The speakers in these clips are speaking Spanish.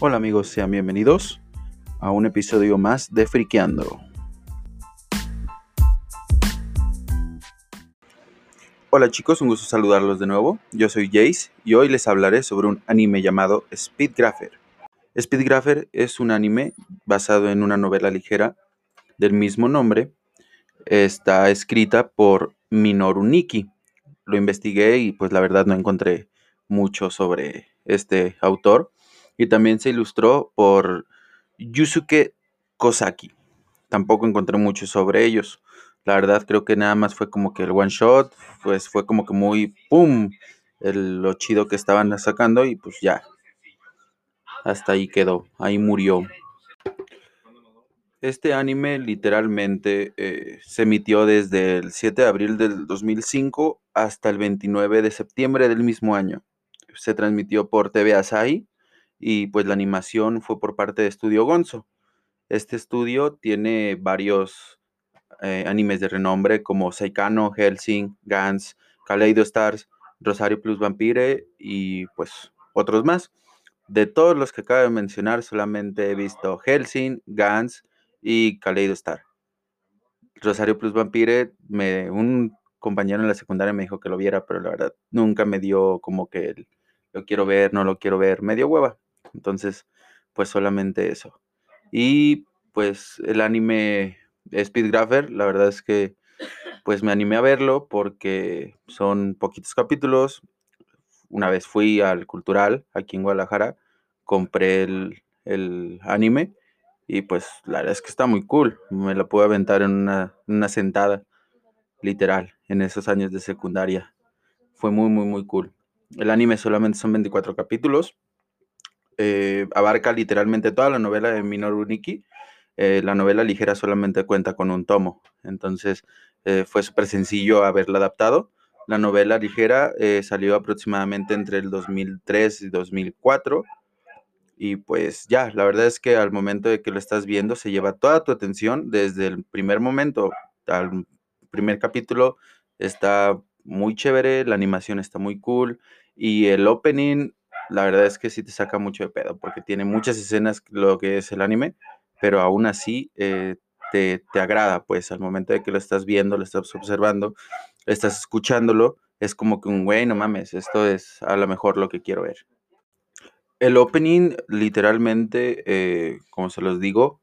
Hola amigos, sean bienvenidos a un episodio más de Friqueando. Hola chicos, un gusto saludarlos de nuevo. Yo soy Jace y hoy les hablaré sobre un anime llamado Speedgrapher. Speedgrapher es un anime basado en una novela ligera del mismo nombre. Está escrita por Minoru Niki. Lo investigué y pues la verdad no encontré mucho sobre este autor y también se ilustró por Yusuke Kosaki. Tampoco encontré mucho sobre ellos. La verdad creo que nada más fue como que el one shot, pues fue como que muy ¡pum! lo chido que estaban sacando y pues ya. Hasta ahí quedó, ahí murió. Este anime literalmente eh, se emitió desde el 7 de abril del 2005 hasta el 29 de septiembre del mismo año. Se transmitió por TV Asahi y pues la animación fue por parte de Estudio Gonzo. Este estudio tiene varios eh, animes de renombre como Saikano, Helsing, Gans, Kaleido Stars, Rosario Plus Vampire y pues otros más. De todos los que acabo de mencionar, solamente he visto Helsing, Gans y Kaleido Star. Rosario Plus Vampire, me, un compañero en la secundaria me dijo que lo viera, pero la verdad nunca me dio como que lo quiero ver, no lo quiero ver, medio hueva. Entonces, pues solamente eso. Y pues el anime Speedgrapher, la verdad es que pues me animé a verlo porque son poquitos capítulos. Una vez fui al Cultural aquí en Guadalajara, compré el, el anime y pues la verdad es que está muy cool. Me la pude aventar en una, una sentada, literal, en esos años de secundaria. Fue muy, muy, muy cool. El anime solamente son 24 capítulos eh, abarca literalmente toda la novela de Minoru Niki. Eh, la novela ligera solamente cuenta con un tomo, entonces eh, fue súper sencillo haberla adaptado. La novela ligera salió aproximadamente entre el 2003 y 2004 y pues ya, la verdad es que al momento de que lo estás viendo se lleva toda tu atención desde el primer momento al primer capítulo está muy chévere, la animación está muy cool y el opening la verdad es que sí te saca mucho de pedo, porque tiene muchas escenas lo que es el anime, pero aún así eh, te, te, agrada, pues al momento de que lo estás viendo, lo estás observando, estás escuchándolo, es como que un güey, no mames, esto es a lo mejor lo que quiero ver. El opening, literalmente, eh, como se los digo,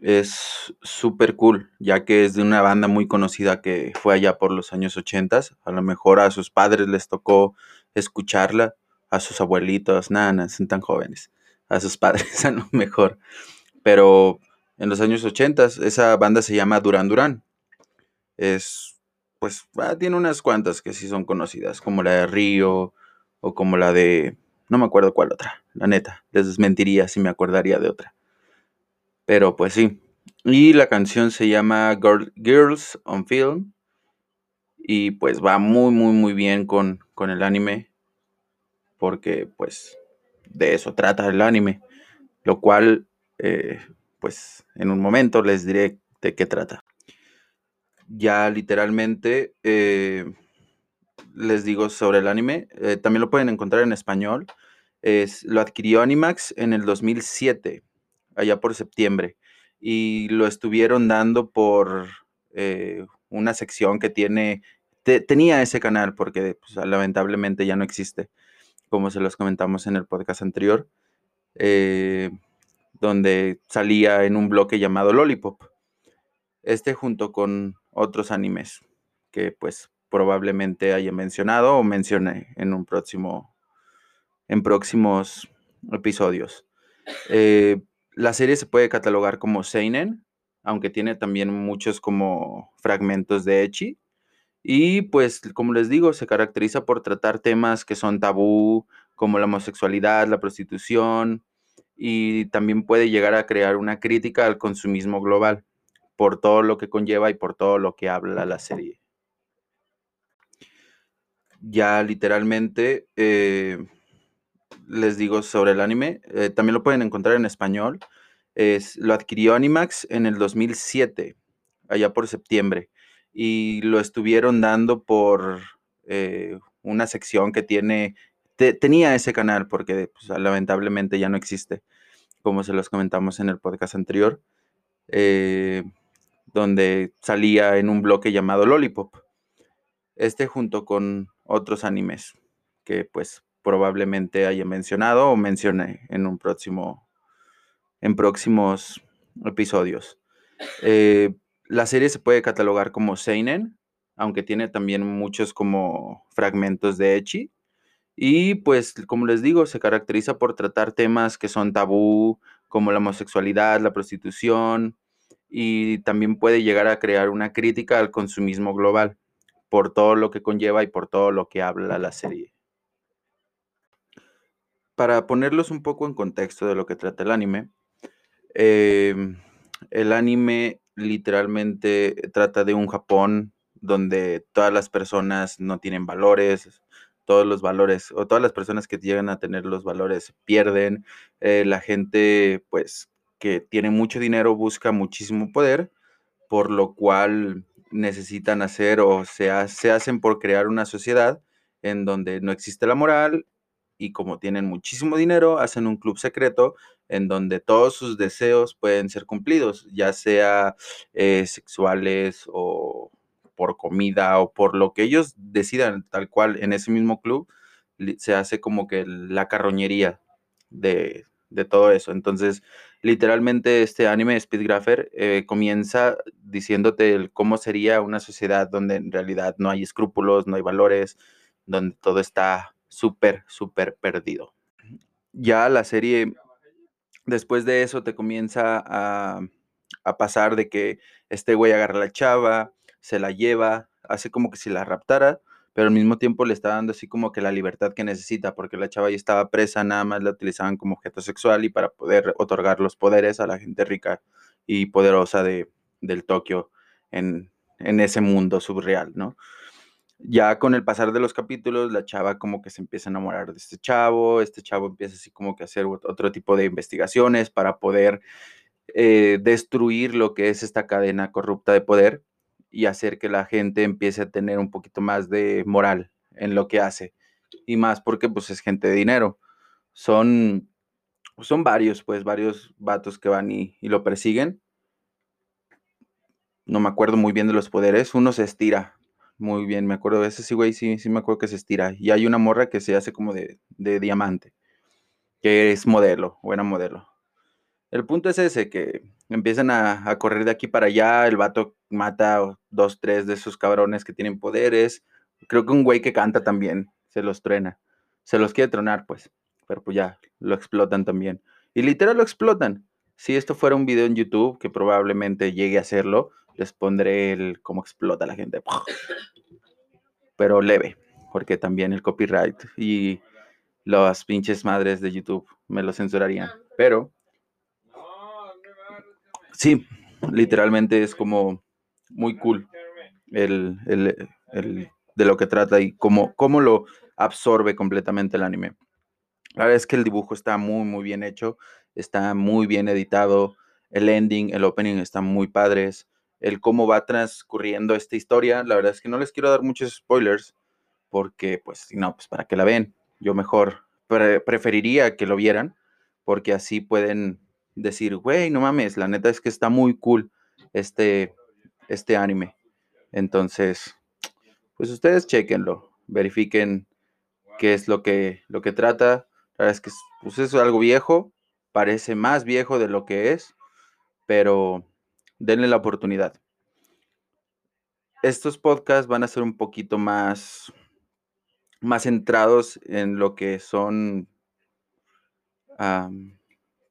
es súper cool, ya que es de una banda muy conocida que fue allá por los años 80. A lo mejor a sus padres les tocó escucharla a sus abuelitos, nada, son tan jóvenes, a sus padres a lo mejor. Pero en los años 80 esa banda se llama Duran Duran. Es, pues, ah, tiene unas cuantas que sí son conocidas, como la de Río o como la de, no me acuerdo cuál otra, la neta, les desmentiría si me acordaría de otra. Pero pues sí. Y la canción se llama Girls on Film. Y pues va muy, muy, muy bien con, con el anime porque pues de eso trata el anime, lo cual eh, pues en un momento les diré de qué trata. Ya literalmente eh, les digo sobre el anime, eh, también lo pueden encontrar en español, es, lo adquirió Animax en el 2007, allá por septiembre, y lo estuvieron dando por una sección que tiene, tenía ese canal, porque pues, lamentablemente ya no existe como se los comentamos en el podcast anterior, eh, donde salía en un bloque llamado Lollipop. Este junto con otros animes que pues probablemente haya mencionado o mencioné en un próximo, en próximos episodios. Eh, la serie se puede catalogar como Seinen, aunque tiene también muchos como fragmentos de Echi, y pues, como les digo, se caracteriza por tratar temas que son tabú, como la homosexualidad, la prostitución, y también puede llegar a crear una crítica al consumismo global, por todo lo que conlleva y por todo lo que habla la serie. Ya literalmente eh, les digo sobre el anime, eh, también lo pueden encontrar en español. Es, lo adquirió Animax en el 2007, allá por septiembre y lo estuvieron dando por eh, una sección que tiene, tenía ese canal porque pues, lamentablemente ya no existe, como se los comentamos en el podcast anterior, eh, donde salía en un bloque llamado Lollipop. Este junto con otros animes que pues probablemente haya mencionado o mencione en un próximo, en próximos episodios. Eh, la serie se puede catalogar como seinen, aunque tiene también muchos como fragmentos de echi. Y pues, como les digo, se caracteriza por tratar temas que son tabú, como la homosexualidad, la prostitución, y también puede llegar a crear una crítica al consumismo global, por todo lo que conlleva y por todo lo que habla la serie. Para ponerlos un poco en contexto de lo que trata el anime, em, el anime literalmente trata de un Japón donde todas las personas no tienen valores, todos los valores o todas las personas que llegan a tener los valores pierden, eh, la gente pues que tiene mucho dinero busca muchísimo poder, por lo cual necesitan hacer o se, se hacen por crear una sociedad en donde no existe la moral y como tienen muchísimo dinero, hacen un club secreto en donde todos sus deseos pueden ser cumplidos, ya sea eh, sexuales o por comida o por lo que ellos decidan, tal cual en ese mismo club, se hace como que la carroñería de, todo eso. Entonces, literalmente este anime Speedgrapher eh, comienza diciéndote cómo sería una sociedad donde en realidad no hay escrúpulos, no hay valores, donde todo está súper, súper perdido. Ya la serie, después de eso, te comienza a, a pasar de que este güey agarra a la chava, se la lleva, hace como que si la raptara, pero al mismo tiempo le está dando así como que la libertad que necesita, porque la chava ya estaba presa, nada más la utilizaban como objeto sexual y para poder otorgar los poderes a la gente rica y poderosa de, del Tokio en, en ese mundo subreal, ¿no? Ya con el pasar de los capítulos, la chava como que se empieza a enamorar de este chavo, este chavo empieza así como que a hacer otro tipo de investigaciones para poder eh, destruir lo que es esta cadena corrupta de poder y hacer que la gente empiece a tener un poquito más de moral en lo que hace. Y más porque pues es gente de dinero. Son, son varios, pues varios vatos que van y, y lo persiguen. No me acuerdo muy bien de los poderes. Uno se estira. Muy bien, me acuerdo de ese sí, güey, sí, sí me acuerdo que se estira. Y hay una morra que se hace como de, de diamante, que es modelo, buena modelo. El punto es ese, que empiezan a, correr de aquí para allá, el vato mata a dos, tres de esos cabrones que tienen poderes. Creo que un güey que canta también se los truena. Se los quiere tronar, pues. Pero pues ya, lo explotan también. Y literal lo explotan. Si esto fuera un video en YouTube, que probablemente llegue a hacerlo, les pondré el cómo explota la gente. Pero leve, porque también el copyright y las pinches madres de YouTube me lo censurarían. Pero Sí, literalmente es como muy cool el, de lo que trata y cómo, cómo lo absorbe completamente el anime. La verdad es que el dibujo está muy, muy bien hecho, está muy bien editado, el ending, el opening están muy padres, el cómo va transcurriendo esta historia, la verdad es que no les quiero dar muchos spoilers, porque pues si no, pues para que la ven, yo mejor preferiría que lo vieran, porque así pueden decir, güey, no mames, la neta es que está muy cool este, este anime. Entonces, pues ustedes chequenlo, verifiquen qué es lo que, lo que trata. La verdad es que pues es algo viejo, parece más viejo de lo que es, pero denle la oportunidad. Estos podcasts van a ser un poquito más, más centrados en lo que son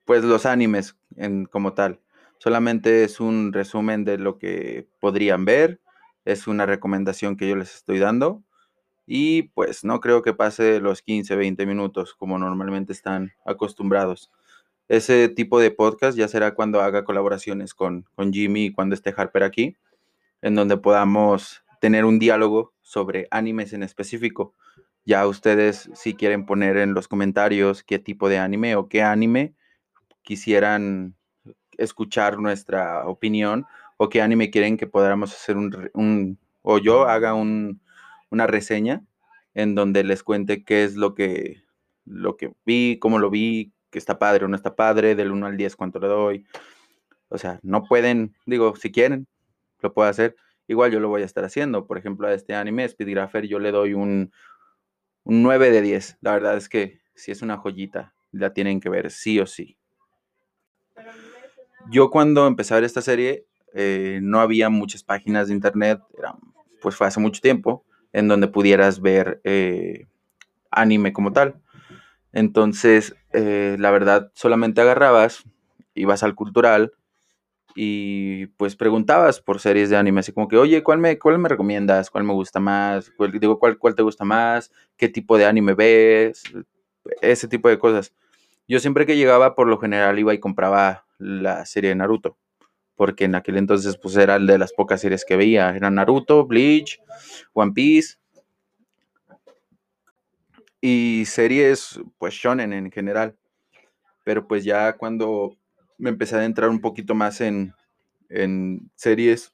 pues los animes en, como tal. Solamente es un resumen de lo que podrían ver, es una recomendación que yo les estoy dando y pues no creo que pase los 15, 20 minutos como normalmente están acostumbrados. Ese tipo de podcast ya será cuando haga colaboraciones con, con Jimmy y cuando esté Harper aquí, en donde podamos tener un diálogo sobre animes en específico. Ya ustedes si quieren poner en los comentarios qué tipo de anime o qué anime quisieran escuchar nuestra opinión o qué anime quieren que podamos hacer un, o yo haga un, una reseña en donde les cuente qué es lo que, lo que vi, cómo lo vi, que está padre o no está padre, del 1 al 10 cuánto le doy. O sea, no pueden, digo, si quieren, lo puedo hacer. Igual yo lo voy a estar haciendo. Por ejemplo, a este anime, Speedgrapher, yo le doy un, un 9 de 10. La verdad es que si es una joyita, la tienen que ver sí o sí. Yo cuando empecé a ver esta serie, eh, no había muchas páginas de internet, pues fue hace mucho tiempo, en donde pudieras ver eh, anime como tal. Entonces, eh, la verdad, solamente agarrabas, ibas al cultural y pues preguntabas por series de anime, así como que, oye, ¿cuál me, cuál me recomiendas? ¿Cuál me gusta más? digo, ¿cuál, ¿cuál te gusta más? ¿Qué tipo de anime ves? Ese tipo de cosas. Yo siempre que llegaba, por lo general iba y compraba la serie de Naruto, porque en aquel entonces pues era de las pocas series que veía, era Naruto, Bleach, One Piece y series pues shonen en general. Pero pues ya cuando me empecé a adentrar un poquito más en, en series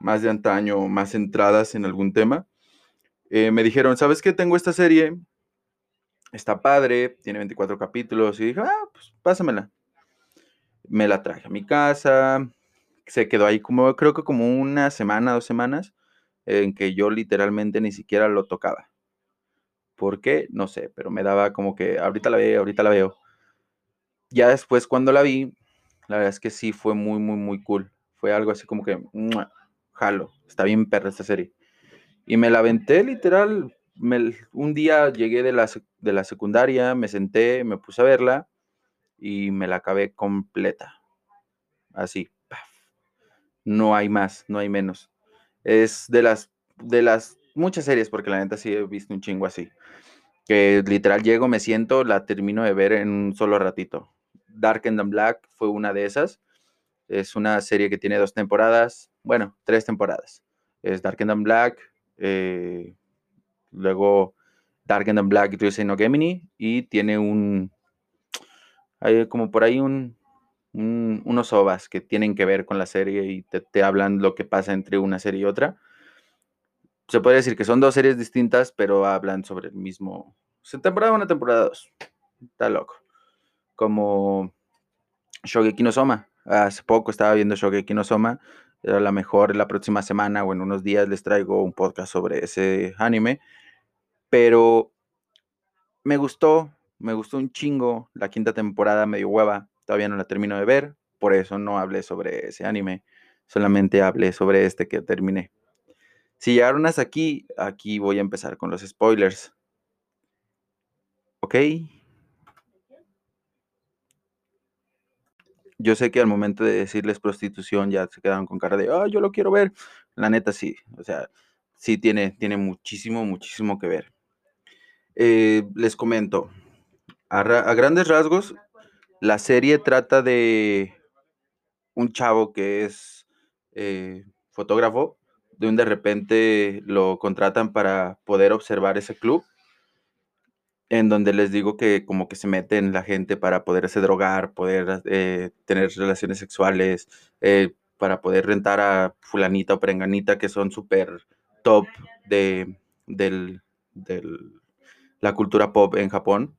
más de antaño, más centradas en algún tema, eh, me dijeron, ¿sabes qué? Tengo esta serie está padre, tiene 24 capítulos y dije, ah, pues pásamela. Me la traje a mi casa, se quedó ahí como, creo que como una semana, dos semanas, en que yo literalmente ni siquiera lo tocaba. ¿Por qué? No sé, pero me daba como que ahorita la veo, ahorita la veo. Ya después cuando la vi, la verdad es que sí fue muy, muy, muy cool. Fue algo así como que, jalo, está bien perra esta serie. Y me la aventé literal un día llegué de la, de la secundaria, me senté, me puse a verla y me la acabé completa. Así. No hay más, no hay menos. Es de las, de las muchas series, porque la neta sí he visto un chingo así. Que literal llego, me siento, la termino de ver en un solo ratito. Dark and Black fue una de esas. Es una serie que tiene dos temporadas, bueno, tres temporadas. Es Dark and Black, eh, Luego Dark and Black y no Gemini. Y tiene un. Hay como por ahí un, unos ovas que tienen que ver con la serie y te, hablan lo que pasa entre una serie y otra. Se puede decir que son dos series distintas, pero hablan sobre el mismo. temporada 1, temporada 2. Está loco. Como Shogeki no Soma. Hace poco estaba viendo Shogeki no Soma. A lo mejor la próxima semana o en unos días les traigo un podcast sobre ese anime pero me gustó, me gustó un chingo. La quinta temporada medio hueva, todavía no la termino de ver, por eso no hablé sobre ese anime, solamente hablé sobre este que terminé. Si llegaron hasta aquí, aquí voy a empezar con los spoilers. ¿Ok? Yo sé que al momento de decirles prostitución ya se quedaron con cara de, ah, yo lo quiero ver. La neta sí, o sea, sí tiene, tiene muchísimo, muchísimo que ver. Eh, les comento, a, grandes rasgos, la serie trata de un chavo que es eh, fotógrafo, de un de repente lo contratan para poder observar ese club, en donde les digo que como que se meten la gente para poderse drogar, poder eh, tener relaciones sexuales, para poder rentar a fulanita o perenganita que son súper top de, del, del la cultura pop en Japón.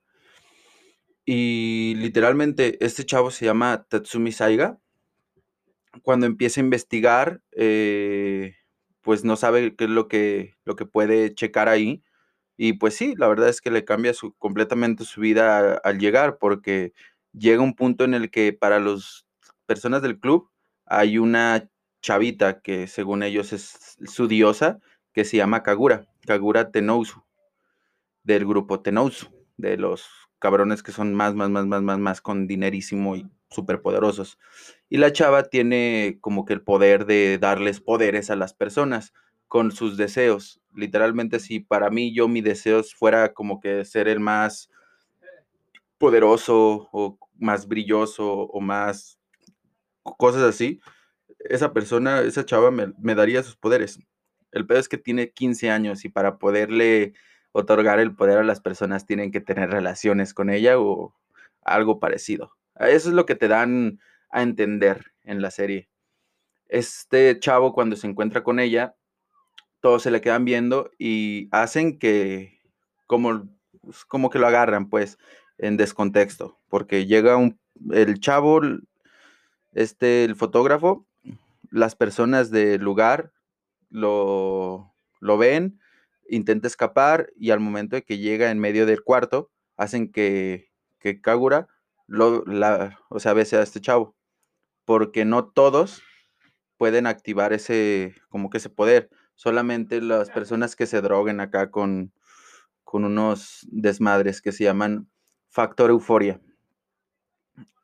Y literalmente este chavo se llama Tatsumi Saiga. Cuando empieza a investigar, eh, pues no sabe qué es lo que, lo que puede checar ahí. Y pues sí, la verdad es que le cambia su, completamente su vida al llegar, porque llega un punto en el que para las personas del club hay una chavita que según ellos es su diosa, que se llama Kagura, Kagura Tenousu del grupo Tenousu, de los cabrones que son más, más, más, más, más, más con dinerísimo y súper poderosos. Y la chava tiene como que el poder de darles poderes a las personas con sus deseos. Literalmente, si para mí yo mi deseo fuera como que ser el más poderoso o más brilloso o más cosas así, esa persona, esa chava me, me daría sus poderes. El pedo es que tiene 15 años y para poderle otorgar el poder a las personas tienen que tener relaciones con ella o algo parecido. Eso es lo que te dan a entender en la serie. Este chavo cuando se encuentra con ella, todos se le quedan viendo y hacen que como, pues, como que lo agarran, pues, en descontexto, porque llega un, el chavo, este, el fotógrafo, las personas del lugar lo, lo ven, intenta escapar y al momento de que llega en medio del cuarto, hacen que, que Kagura lo, la, o sea, bese a este chavo, porque no todos pueden activar ese, como que ese poder, solamente las personas que se droguen acá con, con unos desmadres que se llaman factor euforia.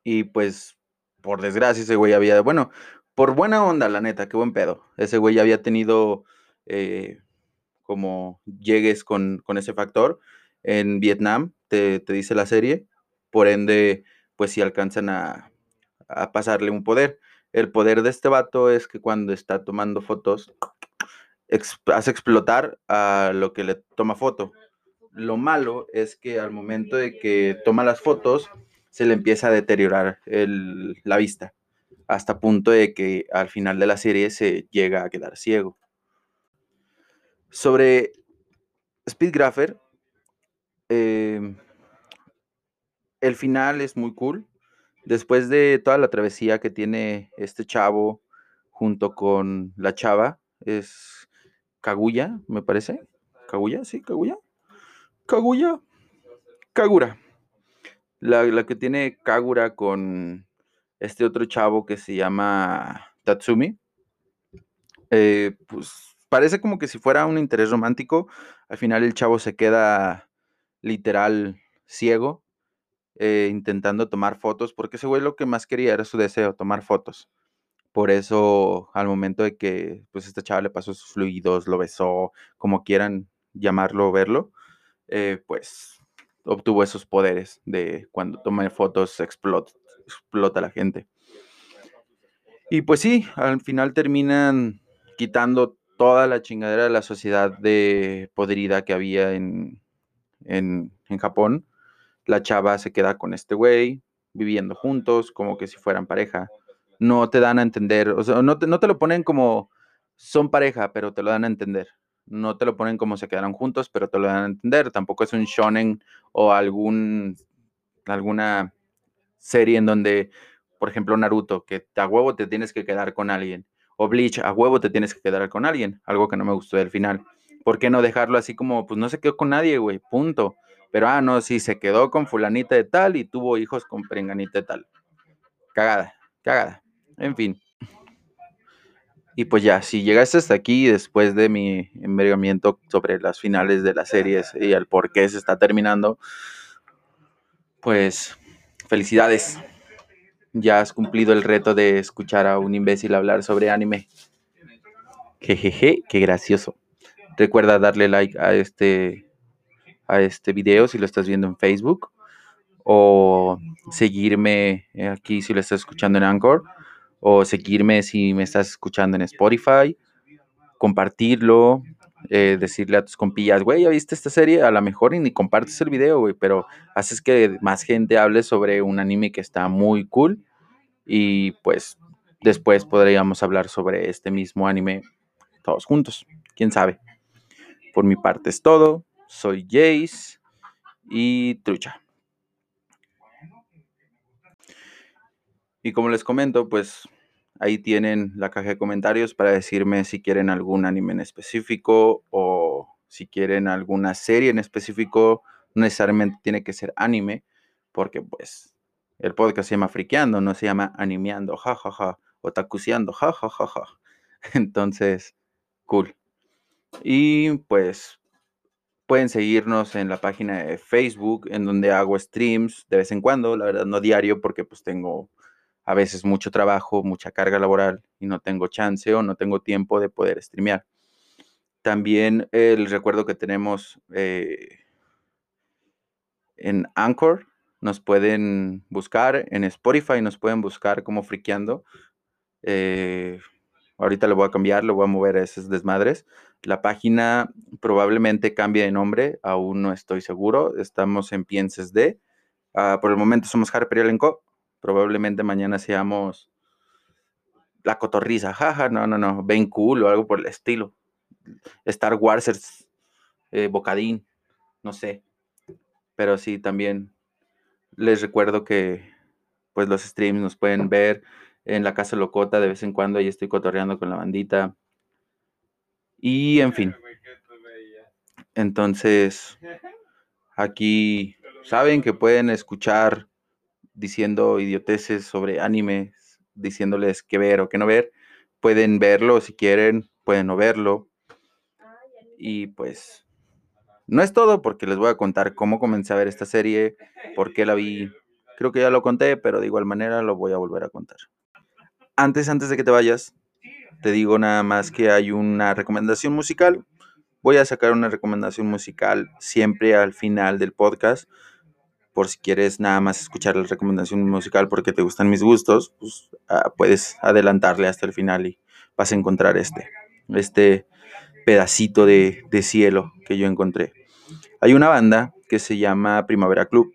Y pues, por desgracia, ese güey había, bueno, por buena onda, la neta, qué buen pedo. Ese güey había tenido eh, como llegues con, con, ese factor en Vietnam, te, te, dice la serie. Por ende, pues si alcanzan a, a pasarle un poder. El poder de este vato es que cuando está tomando fotos, hace explotar a lo que le toma foto. Lo malo es que al momento de que toma las fotos, se le empieza a deteriorar el, la vista, hasta punto de que al final de la serie se llega a quedar ciego. Sobre Speedgrapher, eh, el final es muy cool. Después de toda la travesía que tiene este chavo junto con la chava, es Kaguya, me parece. Kaguya, sí, Kaguya. Kaguya. Kagura. La, la, que tiene Kagura con este otro chavo que se llama Tatsumi. Eh, pues parece como que si fuera un interés romántico. Al final el chavo se queda literal ciego eh, intentando tomar fotos, porque ese güey lo que más quería era su deseo, tomar fotos. Por eso, al momento de que pues esta chava le pasó sus fluidos, lo besó, como quieran llamarlo o verlo, eh, pues obtuvo esos poderes de cuando toma fotos explota, explota la gente. Y pues sí, al final terminan quitando toda la chingadera de la sociedad de podrida que había en, en, en Japón la chava se queda con este güey, viviendo juntos, como que si fueran pareja. No te dan a entender, o sea, no te, no te lo ponen como son pareja, pero te lo dan a entender. No te lo ponen como se quedaron juntos, pero te lo dan a entender. Tampoco es un shonen o algún alguna serie en donde, por ejemplo, Naruto, que a huevo te tienes que quedar con alguien. O Bleach, a huevo te tienes que quedar con alguien. Algo que no me gustó del final. ¿Por qué no dejarlo así como, pues no se quedó con nadie, güey? Punto. Pero, ah, no, sí, se quedó con fulanita de tal y tuvo hijos con prenganita de tal. Cagada, cagada. En fin. Y pues ya, si llegaste hasta aquí después de mi envergamiento sobre las finales de las series y el por qué se está terminando, pues felicidades. Ya has cumplido el reto de escuchar a un imbécil hablar sobre anime. Jejeje, qué gracioso. Recuerda darle like a este a este video si lo estás viendo en Facebook o seguirme aquí si lo estás escuchando en Anchor o seguirme si me estás escuchando en Spotify, compartirlo, eh, decirle a tus compillas, güey, ¿ya viste esta serie? A lo mejor y ni compartes el video, güey, pero haces que más gente hable sobre un anime que está muy cool y pues después podríamos hablar sobre este mismo anime todos juntos, quién sabe. Por mi parte es todo soy Jace y Trucha. Y como les comento, pues ahí tienen la caja de comentarios para decirme si quieren algún anime en específico o si quieren alguna serie en específico. No necesariamente tiene que ser anime, porque pues el podcast se llama Friqueando, no se llama animeando, jajaja, ja, ja, o tacuseando, jajaja. Ja, Entonces, cool. Y pues Pueden seguirnos en la página de Facebook, en donde hago streams de vez en cuando, la verdad no diario, porque pues tengo a veces mucho trabajo, mucha carga laboral y no tengo chance o no tengo tiempo de poder streamear. También el recuerdo que tenemos eh, en Anchor, nos pueden buscar, en Spotify nos pueden buscar como Friqueando. Eh, ahorita lo voy a cambiar, lo voy a mover a esas desmadres. La página probablemente cambie de nombre, aún no estoy seguro. Estamos en Pienses de. Uh, por el momento somos Harper y Elenco. Probablemente mañana seamos La Cotorriza. Jaja, no, no, no. Ben Cool o algo por el estilo. Star Wars, eh, Bocadín. No sé. Pero sí, también Les recuerdo que pues los streams nos pueden ver en la Casa Locota de vez en cuando, ahí estoy cotorreando con la bandita. Y en fin. Entonces, aquí saben que pueden escuchar diciendo idioteces sobre anime, diciéndoles qué ver o qué no ver. Pueden verlo si quieren, pueden no verlo. Y pues no es todo porque les voy a contar cómo comencé a ver esta serie, por qué la vi. Creo que ya lo conté, pero de igual manera lo voy a volver a contar. Antes, antes de que te vayas, te digo nada más que hay una recomendación musical. Voy a sacar una recomendación musical siempre al final del podcast. Por si quieres nada más escuchar la recomendación musical porque te gustan mis gustos, pues ah, puedes adelantarle hasta el final y vas a encontrar este, este pedacito de, de cielo que yo encontré. Hay una banda que se llama Primavera Club.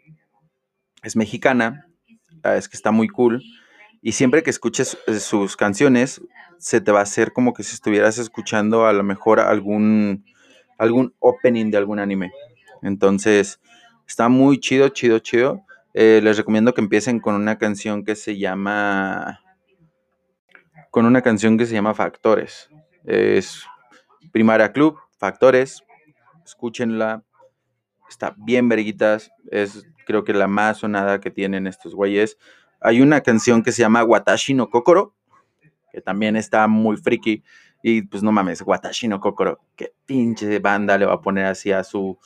Es mexicana, ah, es que está muy cool. Y siempre que escuches eh, sus canciones, se te va a hacer como que si estuvieras escuchando a lo mejor algún, algún opening de algún anime. Entonces, está muy chido, chido, chido. Eh, les recomiendo que empiecen con una canción que se llama. Con una canción que se llama Factores. Es Primaria Club, Factores. Escúchenla. Está bien verguitas. Es creo que la más sonada que tienen estos güeyes. Hay una canción que se llama Watashi no Kokoro, que también está muy friki. Y pues no mames, Watashi no Kokoro, qué pinche banda le va a poner así a su,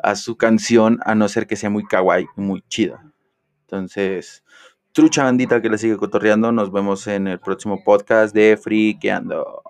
a su canción, a no ser que sea muy kawaii, muy chida. Entonces, trucha bandita que le sigue cotorreando, nos vemos en el próximo podcast de Freakeando.